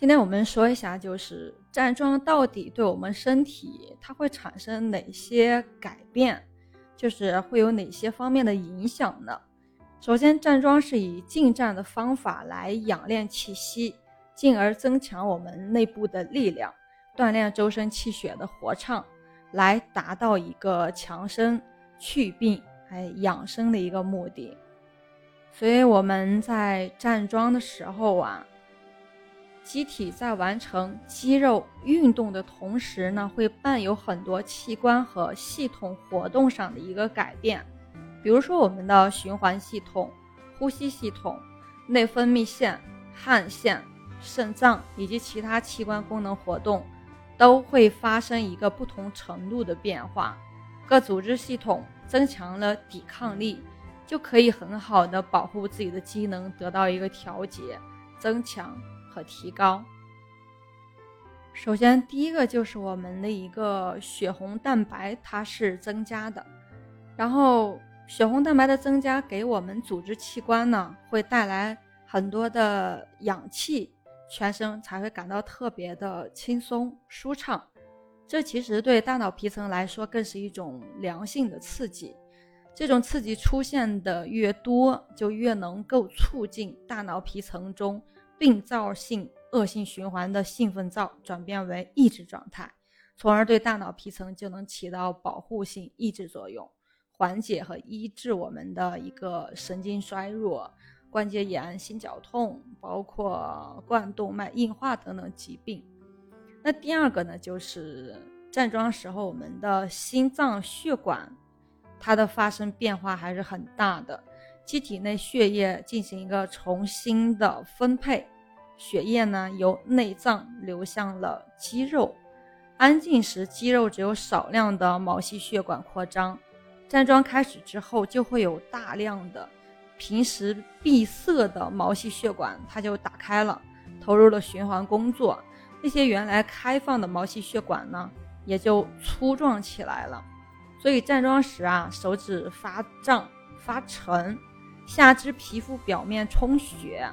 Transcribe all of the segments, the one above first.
今天我们说一下，就是站桩到底对我们身体它会产生哪些改变，就是会有哪些方面的影响呢？首先，站桩是以静站的方法来养练气息，进而增强我们内部的力量，锻炼周身气血的活畅，来达到一个强身祛病、哎养生的一个目的。所以我们在站桩的时候啊。机体在完成肌肉运动的同时呢，会伴有很多器官和系统活动上的一个改变，比如说我们的循环系统、呼吸系统、内分泌腺、汗腺、肾脏以及其他器官功能活动都会发生一个不同程度的变化。各组织系统增强了抵抗力，就可以很好的保护自己的机能得到一个调节、增强。和提高。首先，第一个就是我们的一个血红蛋白，它是增加的。然后，血红蛋白的增加给我们组织器官呢，会带来很多的氧气，全身才会感到特别的轻松舒畅。这其实对大脑皮层来说，更是一种良性的刺激。这种刺激出现的越多，就越能够促进大脑皮层中。病灶性恶性循环的兴奋灶转变为抑制状态，从而对大脑皮层就能起到保护性抑制作用，缓解和医治我们的一个神经衰弱、关节炎、心绞痛，包括冠动脉硬化等等疾病。那第二个呢，就是站桩时候我们的心脏血管，它的发生变化还是很大的。机体内血液进行一个重新的分配，血液呢由内脏流向了肌肉。安静时，肌肉只有少量的毛细血管扩张；站桩开始之后，就会有大量的平时闭塞的毛细血管，它就打开了，投入了循环工作。那些原来开放的毛细血管呢，也就粗壮起来了。所以站桩时啊，手指发胀发沉。下肢皮肤表面充血，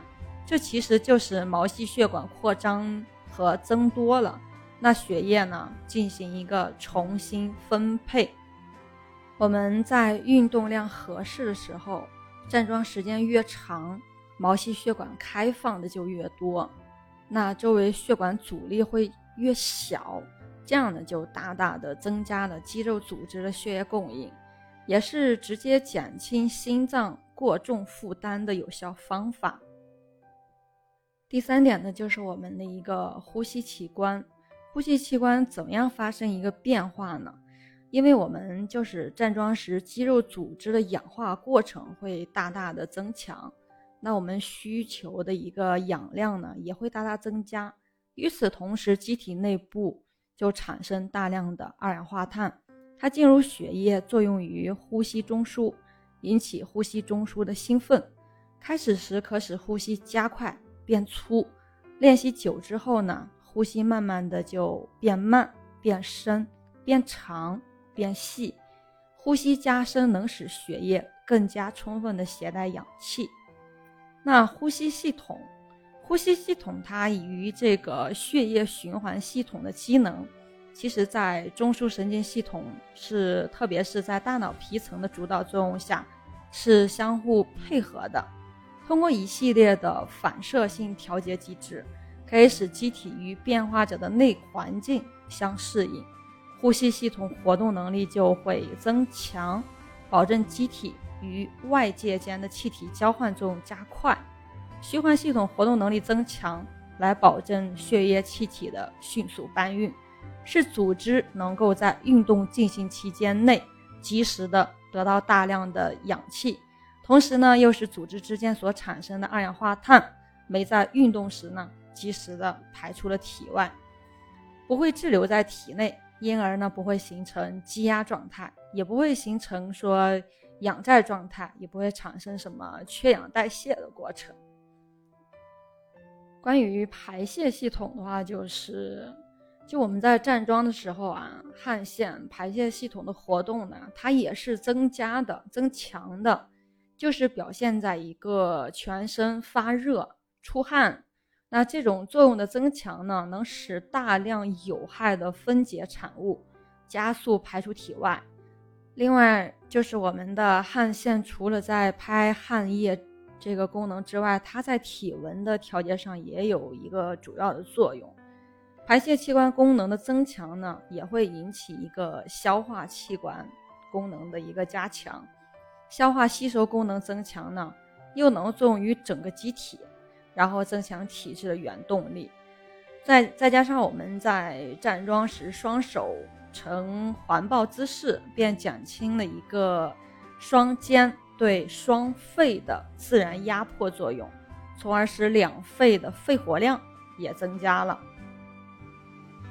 这其实就是毛细血管扩张和增多了。那血液呢，进行一个重新分配。我们在运动量合适的时候，站桩时间越长，毛细血管开放的就越多，那周围血管阻力会越小，这样呢，就大大的增加了肌肉组织的血液供应，也是直接减轻心脏。过重负担的有效方法。第三点呢，就是我们的一个呼吸器官，呼吸器官怎么样发生一个变化呢？因为我们就是站桩时肌肉组织的氧化过程会大大的增强，那我们需求的一个氧量呢也会大大增加。与此同时，机体内部就产生大量的二氧化碳，它进入血液，作用于呼吸中枢。引起呼吸中枢的兴奋，开始时可使呼吸加快变粗，练习久之后呢，呼吸慢慢的就变慢、变深、变长、变细。呼吸加深能使血液更加充分的携带氧气。那呼吸系统，呼吸系统它与这个血液循环系统的机能，其实在中枢神经系统是，特别是在大脑皮层的主导作用下。是相互配合的，通过一系列的反射性调节机制，可以使机体与变化者的内环境相适应，呼吸系统活动能力就会增强，保证机体与外界间的气体交换作用加快，循环系统活动能力增强，来保证血液气体的迅速搬运，使组织能够在运动进行期间内及时的。得到大量的氧气，同时呢，又是组织之间所产生的二氧化碳没在运动时呢及时的排出了体外，不会滞留在体内，因而呢不会形成积压状态，也不会形成说氧债状态，也不会产生什么缺氧代谢的过程。关于排泄系统的话，就是。就我们在站桩的时候啊，汗腺排泄系统的活动呢，它也是增加的、增强的，就是表现在一个全身发热、出汗、那这种作用的增强呢，能使大量有害的分解产物加速排出体外。另外，就是我们的汗腺，除了在排汗液这个功能之外，它在体温的调节上也有一个主要的作用。排泄器官功能的增强呢，也会引起一个消化器官功能的一个加强。消化吸收功能增强呢，又能作用于整个机体。然后增强体质的原动力，再再加上我们在站桩时双手呈环抱姿势，便减轻了一个双肩对双肺的自然压迫作用，从而使两肺的肺活量也增加了。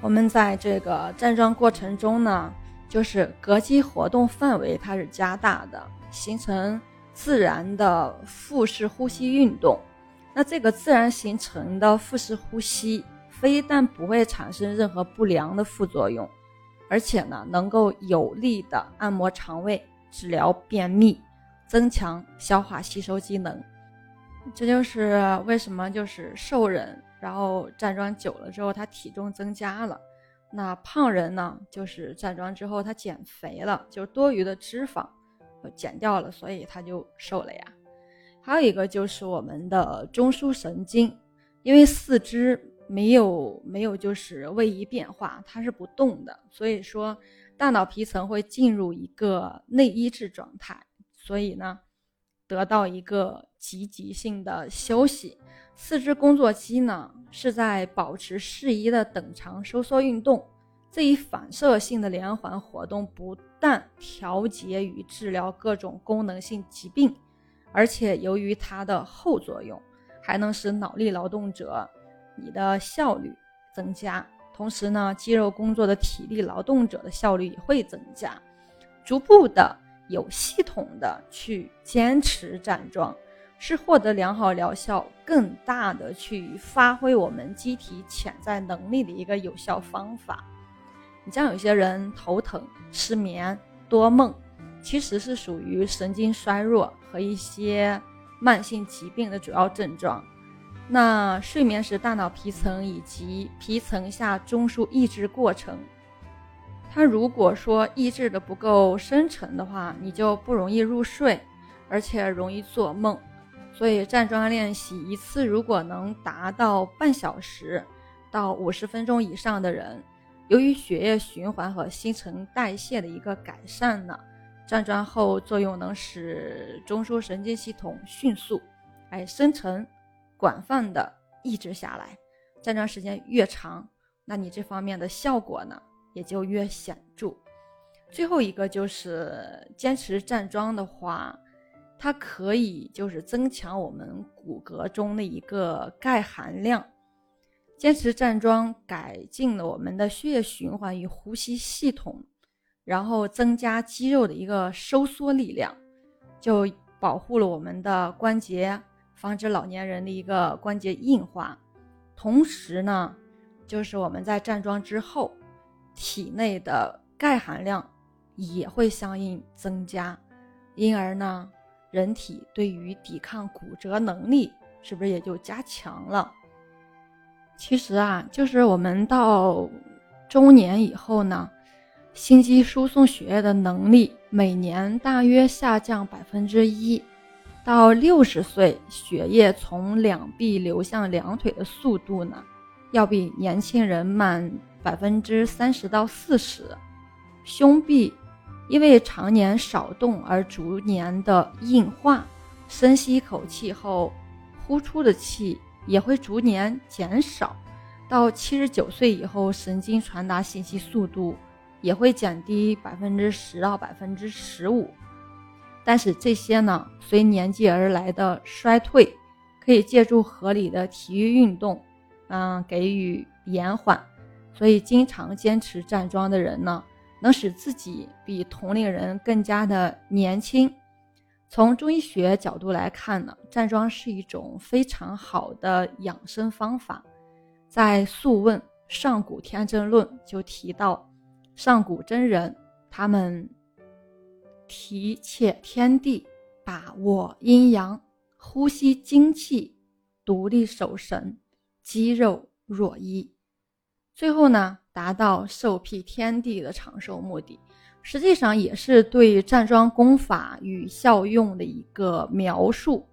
我们在这个站桩过程中呢，就是膈肌活动范围它是加大的，形成自然的腹式呼吸运动。那这个自然形成的腹式呼吸，非但不会产生任何不良的副作用，而且呢，能够有力的按摩肠胃，治疗便秘，增强消化吸收机能。这就是为什么就是瘦人，然后站桩久了之后，他体重增加了；那胖人呢，就是站桩之后他减肥了，就多余的脂肪减掉了，所以他就瘦了呀。还有一个就是我们的中枢神经，因为四肢没有没有就是位移变化，它是不动的，所以说大脑皮层会进入一个内抑制状态，所以呢，得到一个积极性的休息。四肢工作肌呢是在保持适宜的等长收缩运动，这一反射性的连环活动不但调节与治疗各种功能性疾病。而且由于它的后作用，还能使脑力劳动者你的效率增加，同时呢，肌肉工作的体力劳动者的效率也会增加。逐步的、有系统的去坚持站桩，是获得良好疗效、更大的去发挥我们机体潜在能力的一个有效方法。你像有些人头疼、失眠、多梦。其实是属于神经衰弱和一些慢性疾病的主要症状。那睡眠时大脑皮层以及皮层下中枢抑制过程，它如果说抑制的不够深沉的话，你就不容易入睡，而且容易做梦。所以站桩练习一次如果能达到半小时到五十分钟以上的人，由于血液循环和新陈代谢的一个改善呢。站桩后作用能使中枢神经系统迅速、哎深层、广泛的抑制下来。站桩时间越长，那你这方面的效果呢也就越显著。最后一个就是坚持站桩的话，它可以就是增强我们骨骼中的一个钙含量。坚持站桩改进了我们的血液循环与呼吸系统。然后增加肌肉的一个收缩力量，就保护了我们的关节，防止老年人的一个关节硬化。同时呢，就是我们在站桩之后，体内的钙含量也会相应增加，因而呢，人体对于抵抗骨折能力是不是也就加强了？其实啊，就是我们到中年以后呢。心肌输送血液的能力每年大约下降百分之一，到六十岁，血液从两臂流向两腿的速度呢，要比年轻人慢百分之三十到四十。胸壁因为常年少动而逐年的硬化，深吸一口气后，呼出的气也会逐年减少。到七十九岁以后，神经传达信息速度。也会减低百分之十到百分之十五，但是这些呢，随年纪而来的衰退，可以借助合理的体育运动，嗯，给予延缓。所以，经常坚持站桩的人呢，能使自己比同龄人更加的年轻。从中医学角度来看呢，站桩是一种非常好的养生方法。在《素问·上古天真论》就提到。上古真人，他们提切天地，把握阴阳，呼吸精气，独立守神，肌肉若一，最后呢，达到受辟天地的长寿目的。实际上也是对站桩功法与效用的一个描述。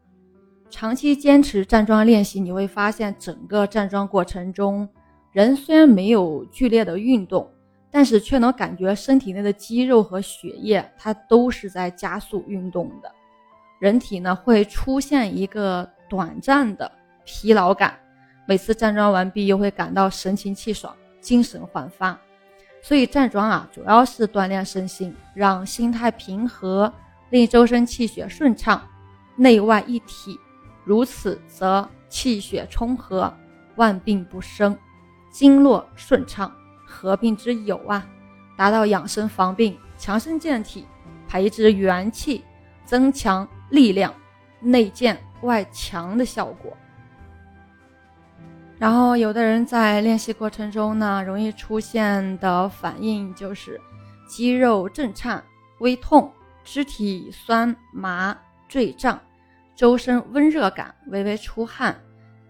长期坚持站桩练习，你会发现整个站桩过程中，人虽然没有剧烈的运动，但是却能感觉身体内的肌肉和血液，它都是在加速运动的。人体呢会出现一个短暂的疲劳感，每次站桩完毕又会感到神清气爽、精神焕发。所以站桩啊，主要是锻炼身心，让心态平和，令周身气血顺畅，内外一体。如此则气血充和，万病不生，经络顺畅，合并之有啊，达到养生防病、强身健体、培植元气、增强力量、内健外强的效果。然后，有的人在练习过程中呢，容易出现的反应就是肌肉震颤、微痛、肢体酸麻、坠胀、周身温热感、微微出汗。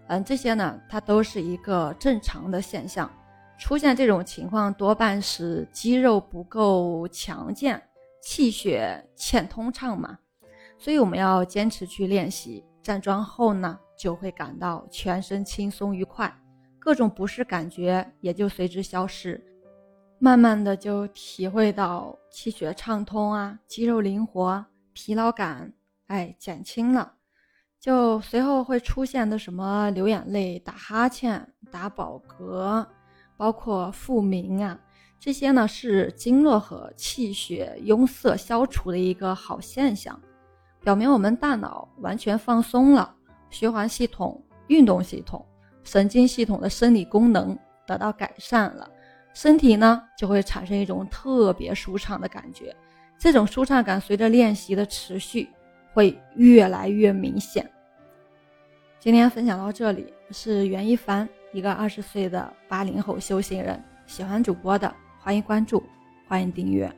嗯，这些呢，它都是一个正常的现象。出现这种情况，多半是肌肉不够强健，气血欠通畅嘛。所以，我们要坚持去练习。站桩后呢？就会感到全身轻松愉快，各种不适感觉也就随之消失，慢慢的就体会到气血畅通啊，肌肉灵活，疲劳感哎减轻了，就随后会出现的什么流眼泪、打哈欠、打饱嗝，包括复明啊，这些呢是经络和气血壅塞消除的一个好现象，表明我们大脑完全放松了。循环系统、运动系统、神经系统的生理功能得到改善了，身体呢就会产生一种特别舒畅的感觉。这种舒畅感随着练习的持续会越来越明显。今天分享到这里，是袁一凡，一个二十岁的八零后修行人。喜欢主播的，欢迎关注，欢迎订阅。